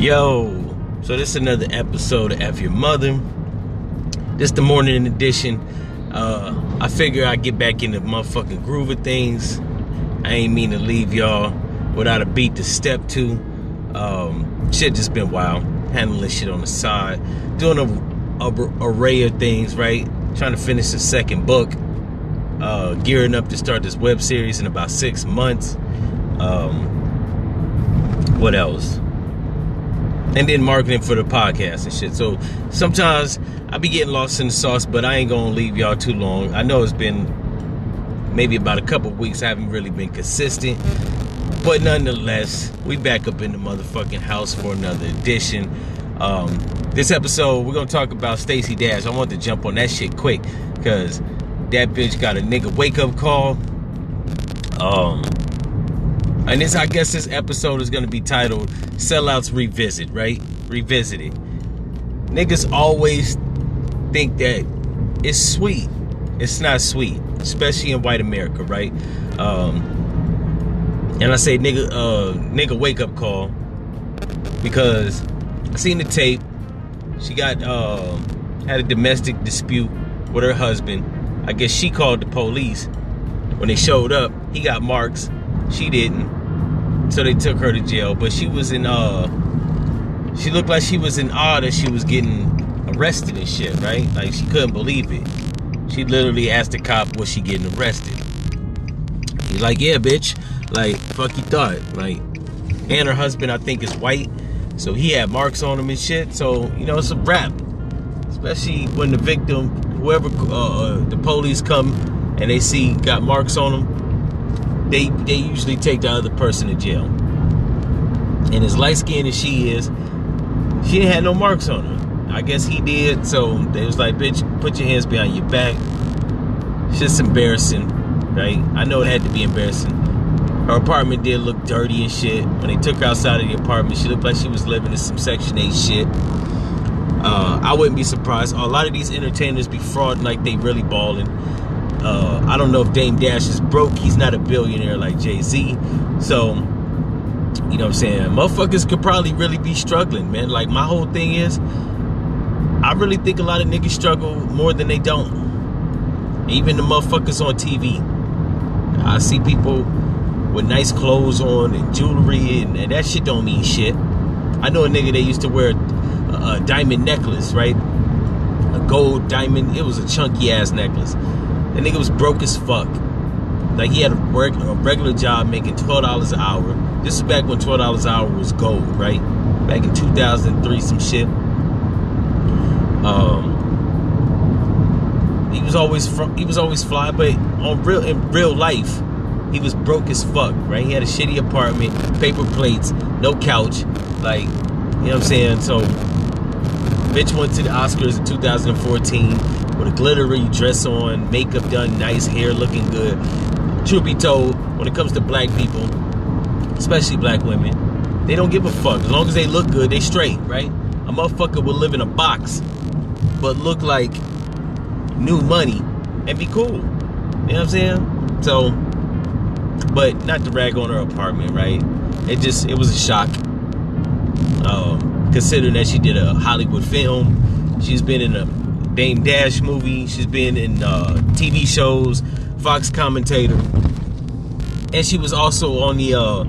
Yo, so this is another episode of F Your Mother. This the morning edition. Uh, I figure I get back in the motherfucking groove of things. I ain't mean to leave y'all without a beat to step to. Um, shit just been wild. Handling shit on the side. Doing a, a array of things, right? Trying to finish the second book. Uh, gearing up to start this web series in about six months. Um, what else? And then marketing for the podcast and shit. So sometimes I be getting lost in the sauce, but I ain't gonna leave y'all too long. I know it's been maybe about a couple weeks. I haven't really been consistent, but nonetheless, we back up in the motherfucking house for another edition. Um, this episode, we're gonna talk about Stacey Dash. I want to jump on that shit quick because that bitch got a nigga wake up call. Um, and this, I guess, this episode is gonna be titled "Sellouts Revisit." Right? Revisited. Niggas always think that it's sweet. It's not sweet, especially in white America, right? Um, and I say nigga, uh, nigga wake up call because I seen the tape. She got uh, had a domestic dispute with her husband. I guess she called the police. When they showed up, he got marks. She didn't. So they took her to jail. But she was in uh she looked like she was in awe that she was getting arrested and shit, right? Like she couldn't believe it. She literally asked the cop was she getting arrested. He's like, yeah, bitch. Like, fuck you thought. Like, and her husband I think is white. So he had marks on him and shit. So, you know, it's a wrap. Especially when the victim, whoever uh, the police come and they see got marks on them, they they usually take the other person to jail. And as light skinned as she is, she didn't have no marks on her. I guess he did, so they was like, bitch, put your hands behind your back. It's just embarrassing, right? I know it had to be embarrassing. Her apartment did look dirty and shit. When they took her outside of the apartment, she looked like she was living in some Section 8 shit. Uh, I wouldn't be surprised. A lot of these entertainers be frauding like they really balling. Uh, I don't know if Dame Dash is broke. He's not a billionaire like Jay Z. So, you know what I'm saying? Motherfuckers could probably really be struggling, man. Like, my whole thing is, I really think a lot of niggas struggle more than they don't. Even the motherfuckers on TV. I see people with nice clothes on and jewelry, and, and that shit don't mean shit. I know a nigga that used to wear a, a diamond necklace, right? A gold diamond. It was a chunky ass necklace. That nigga was broke as fuck. Like he had a, work, a regular job making twelve dollars an hour. This is back when twelve dollars an hour was gold, right? Back in two thousand three, some shit. Um, he was always he was always fly, but on real in real life, he was broke as fuck, right? He had a shitty apartment, paper plates, no couch, like you know what I'm saying. So, bitch went to the Oscars in 2014 with a glittery dress on, makeup done, nice hair, looking good. Truth be told, when it comes to black people, especially black women, they don't give a fuck. As long as they look good, they straight, right? A motherfucker will live in a box, but look like new money and be cool. You know what I'm saying? So, but not to rag on her apartment, right? It just, it was a shock. Um, considering that she did a Hollywood film, she's been in a Dame Dash movie, she's been in uh, TV shows, Fox commentator, and she was also on the uh,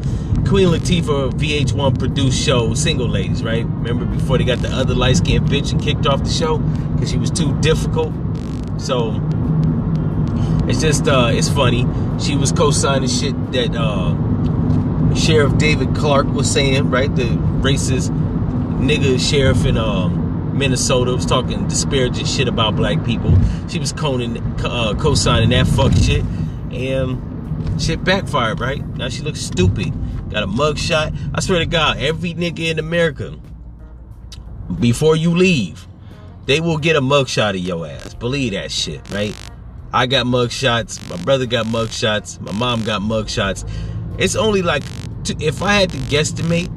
Queen Latifah VH1 produced show Single Ladies, right? Remember before they got the other light skinned bitch and kicked off the show because she was too difficult. So it's just uh, it's funny. She was co-signing shit that uh, Sheriff David Clarke was saying, right? The racist nigga sheriff in um, Minnesota was talking disparaging shit about black people. She was coning, uh, co-signing that fuck shit, and shit backfired, right? Now she looks stupid. Got a mug shot. I swear to God, every nigga in America, before you leave, they will get a mug shot of your ass. Believe that shit, right? I got mug shots. My brother got mug shots. My mom got mug shots. It's only like, if I had to guesstimate,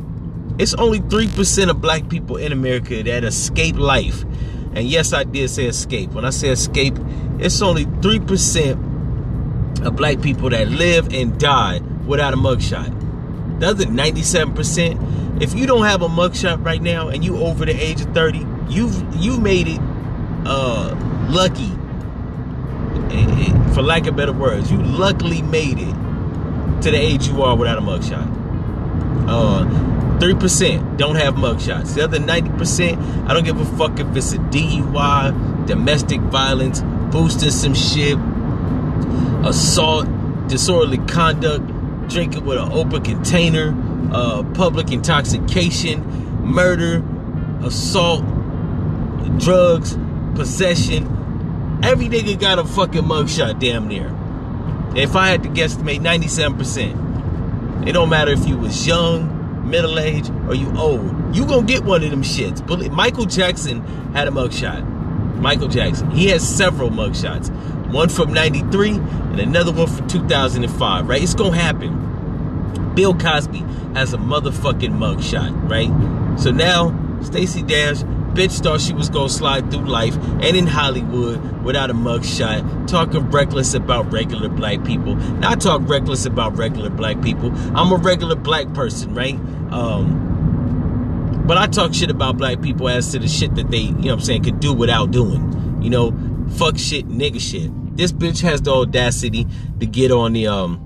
it's only 3% of black people in America that escape life. And yes, I did say escape. When I say escape, it's only 3% of black people that live and die without a mugshot. The other 97%, if you don't have a mugshot right now and you over the age of 30, you've you made it uh lucky. For lack of better words, you luckily made it to the age you are without a mugshot. Uh 3% don't have mugshots. The other 90%, I don't give a fuck if it's a DUI, domestic violence, boosting some shit, assault, disorderly conduct, drinking with an open container, uh, public intoxication, murder, assault, drugs, possession. Every nigga got a fucking mugshot damn near. If I had to guesstimate, 97%. It don't matter if you was young, middle age, or you old. You gonna get one of them shits. But Michael Jackson had a mugshot. Michael Jackson. He has several mugshots. One from 93 and another one from 2005, right? It's gonna happen. Bill Cosby has a motherfucking mugshot, right? So now, Stacey Dash, bitch thought she was gonna slide through life and in Hollywood without a mugshot, talking reckless about regular black people. Now I talk reckless about regular black people. I'm a regular black person, right? Um, but I talk shit about black people as to the shit that they, you know what I'm saying, could do without doing. You know, fuck shit, nigga shit. This bitch has the audacity to get on the um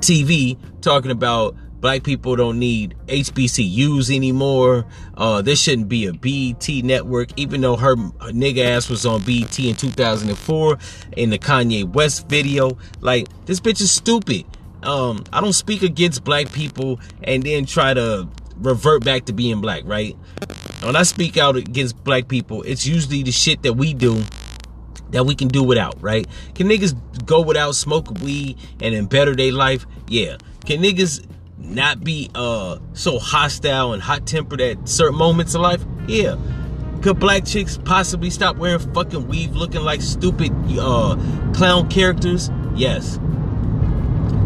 TV talking about black people don't need HBCUs anymore. Uh, there shouldn't be a BET network, even though her, her nigga ass was on BET in 2004 in the Kanye West video. Like, this bitch is stupid. Um, I don't speak against black people and then try to revert back to being black, right? When I speak out against black people, it's usually the shit that we do that we can do without, right? Can niggas go without smoke weed and then better their life? Yeah. Can niggas not be uh so hostile and hot tempered at certain moments of life? Yeah. Could black chicks possibly stop wearing fucking weave looking like stupid uh clown characters? Yes.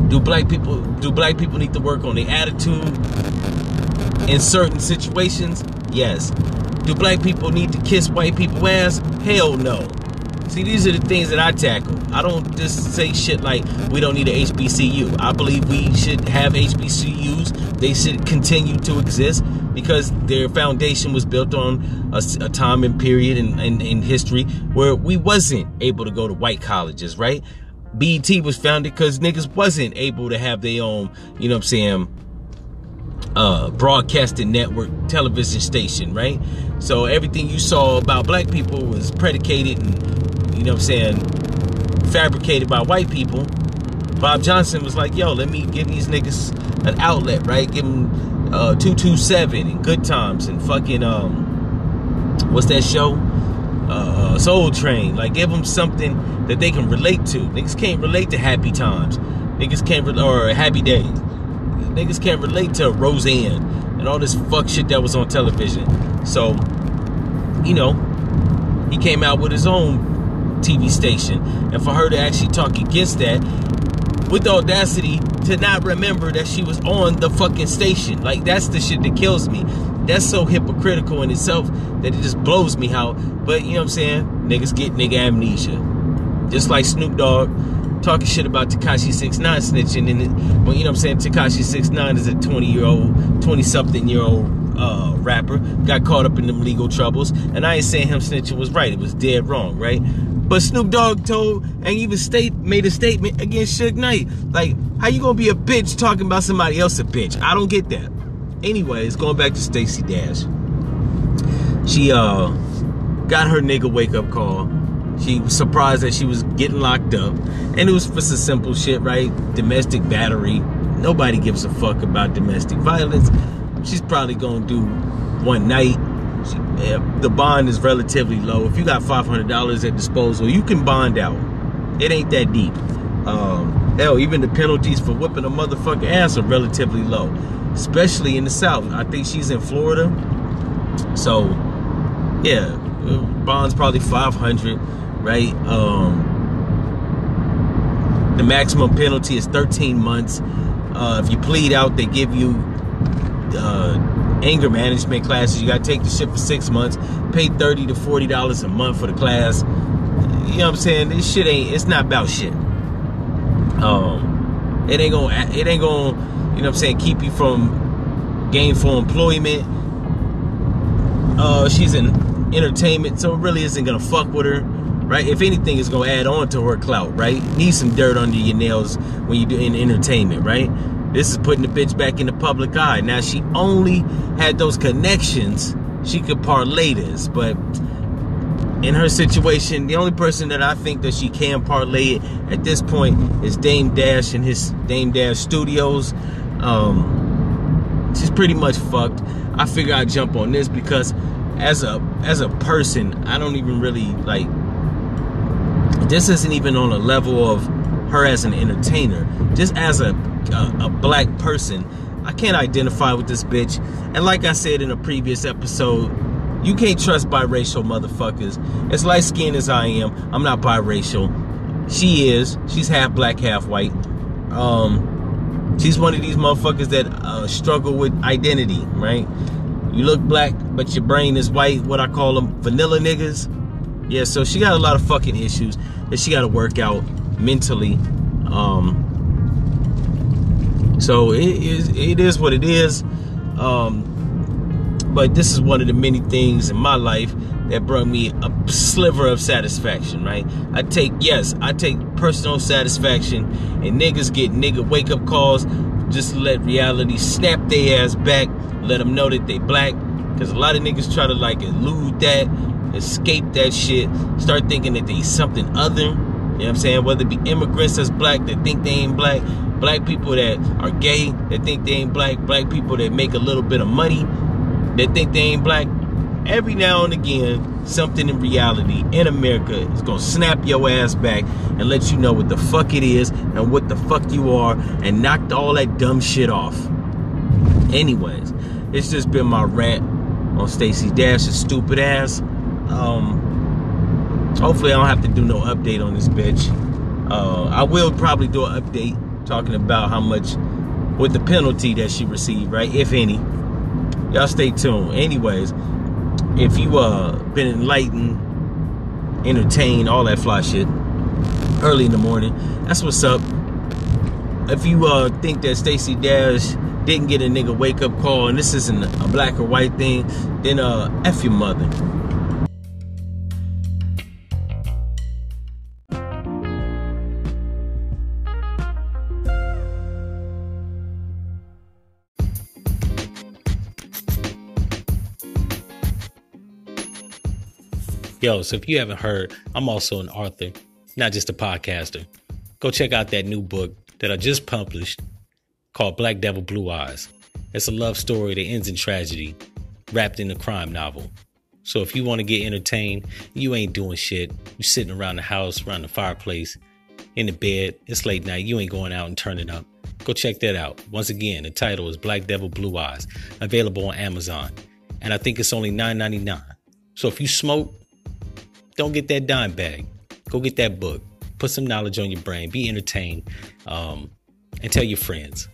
Do black people do black people need to work on their attitude in certain situations? Yes. Do black people need to kiss white people ass? Hell no. See, these are the things that I tackle. I don't just say shit like we don't need an HBCU. I believe we should have HBCUs. They should continue to exist because their foundation was built on a, a time and period in, in, in history where we wasn't able to go to white colleges, right? BET was founded because niggas wasn't able to have their own, you know what I'm saying, uh, broadcasting network television station, right? So everything you saw about black people was predicated and, you know what I'm saying, fabricated by white people. Bob Johnson was like, yo, let me give these niggas an outlet, right? Give them uh, 227 and Good Times and fucking, um, what's that show? Uh, Soul Train. Like, give them something that they can relate to. Niggas can't relate to Happy Times. Niggas can't, re- or Happy Days niggas can't relate to Roseanne and all this fuck shit that was on television. So, you know, he came out with his own TV station. And for her to actually talk against that, with the audacity to not remember that she was on the fucking station. Like, that's the shit that kills me. That's so hypocritical in itself that it just blows me how. But, you know what I'm saying? Niggas get nigga amnesia. Just like Snoop Dogg talking shit about Tekashi 69 snitching and it, well, you know what I'm saying? Tekashi 69 is a 20 year old, 20 something year old uh, rapper, got caught up in them legal troubles. And I ain't saying him snitching was right, it was dead wrong, right? But Snoop Dogg told and even state made a statement against Suge Knight. Like, how you gonna be a bitch talking about somebody else a bitch? I don't get that. Anyways, going back to Stacey Dash. She uh got her nigga wake up call she was surprised that she was getting locked up. And it was for some simple shit, right? Domestic battery. Nobody gives a fuck about domestic violence. She's probably gonna do one night. The bond is relatively low. If you got $500 at disposal, you can bond out. It ain't that deep. Um, hell, even the penalties for whipping a motherfucker ass are relatively low, especially in the South. I think she's in Florida. So, yeah, bond's probably 500 right? Um, the maximum penalty is 13 months. Uh, if you plead out, they give you uh, anger management classes. You got to take the shit for six months, pay 30 to 40 dollars a month for the class. You know what I'm saying? This shit ain't. It's not about shit. Um, it ain't gonna. It ain't gonna. You know what I'm saying? Keep you from gainful employment. Uh, she's in entertainment, so it really isn't gonna fuck with her, right? If anything, it's gonna add on to her clout, right? Need some dirt under your nails when you do in entertainment, right? This is putting the bitch back in the public eye. Now she only had those connections, she could parlay this, but in her situation, the only person that I think that she can parlay it at this point is Dame Dash and his Dame Dash Studios. Um, she's pretty much fucked. I figure I'd jump on this because as a as a person, I don't even really like this isn't even on a level of her as an entertainer. Just as a a, a black person, I can't identify with this bitch. And like I said in a previous episode, you can't trust biracial motherfuckers. As light skinned as I am, I'm not biracial. She is. She's half black, half white. Um, she's one of these motherfuckers that uh, struggle with identity, right? You look black, but your brain is white. What I call them vanilla niggas. Yeah, so she got a lot of fucking issues that she got to work out mentally. Um, so it is. It is what it is. Um, but this is one of the many things in my life that brought me a sliver of satisfaction, right? I take, yes, I take personal satisfaction, and niggas get nigga wake up calls. Just let reality snap their ass back, let them know that they black. Because a lot of niggas try to like elude that, escape that shit, start thinking that they something other. You know what I'm saying? Whether it be immigrants that's black that think they ain't black, black people that are gay that think they ain't black, black people that make a little bit of money that think they ain't black, every now and again, something in reality in America is gonna snap your ass back and let you know what the fuck it is and what the fuck you are and knock all that dumb shit off. Anyways, it's just been my rant on Stacey Dash's stupid ass. Um, hopefully, I don't have to do no update on this bitch. Uh, I will probably do an update talking about how much with the penalty that she received, right? If any y'all stay tuned. Anyways, if you uh been enlightened, entertained, all that fly shit early in the morning, that's what's up. If you uh think that Stacy Dash didn't get a nigga wake up call and this isn't a black or white thing, then uh F your mother. Yo, so if you haven't heard, I'm also an author, not just a podcaster. Go check out that new book that I just published called Black Devil Blue Eyes. It's a love story that ends in tragedy, wrapped in a crime novel. So if you want to get entertained, you ain't doing shit. You sitting around the house, around the fireplace, in the bed, it's late night, you ain't going out and turning up. Go check that out. Once again, the title is Black Devil Blue Eyes, available on Amazon. And I think it's only $9.99. So if you smoke, don't get that dime bag. Go get that book. Put some knowledge on your brain. Be entertained. Um, and tell your friends.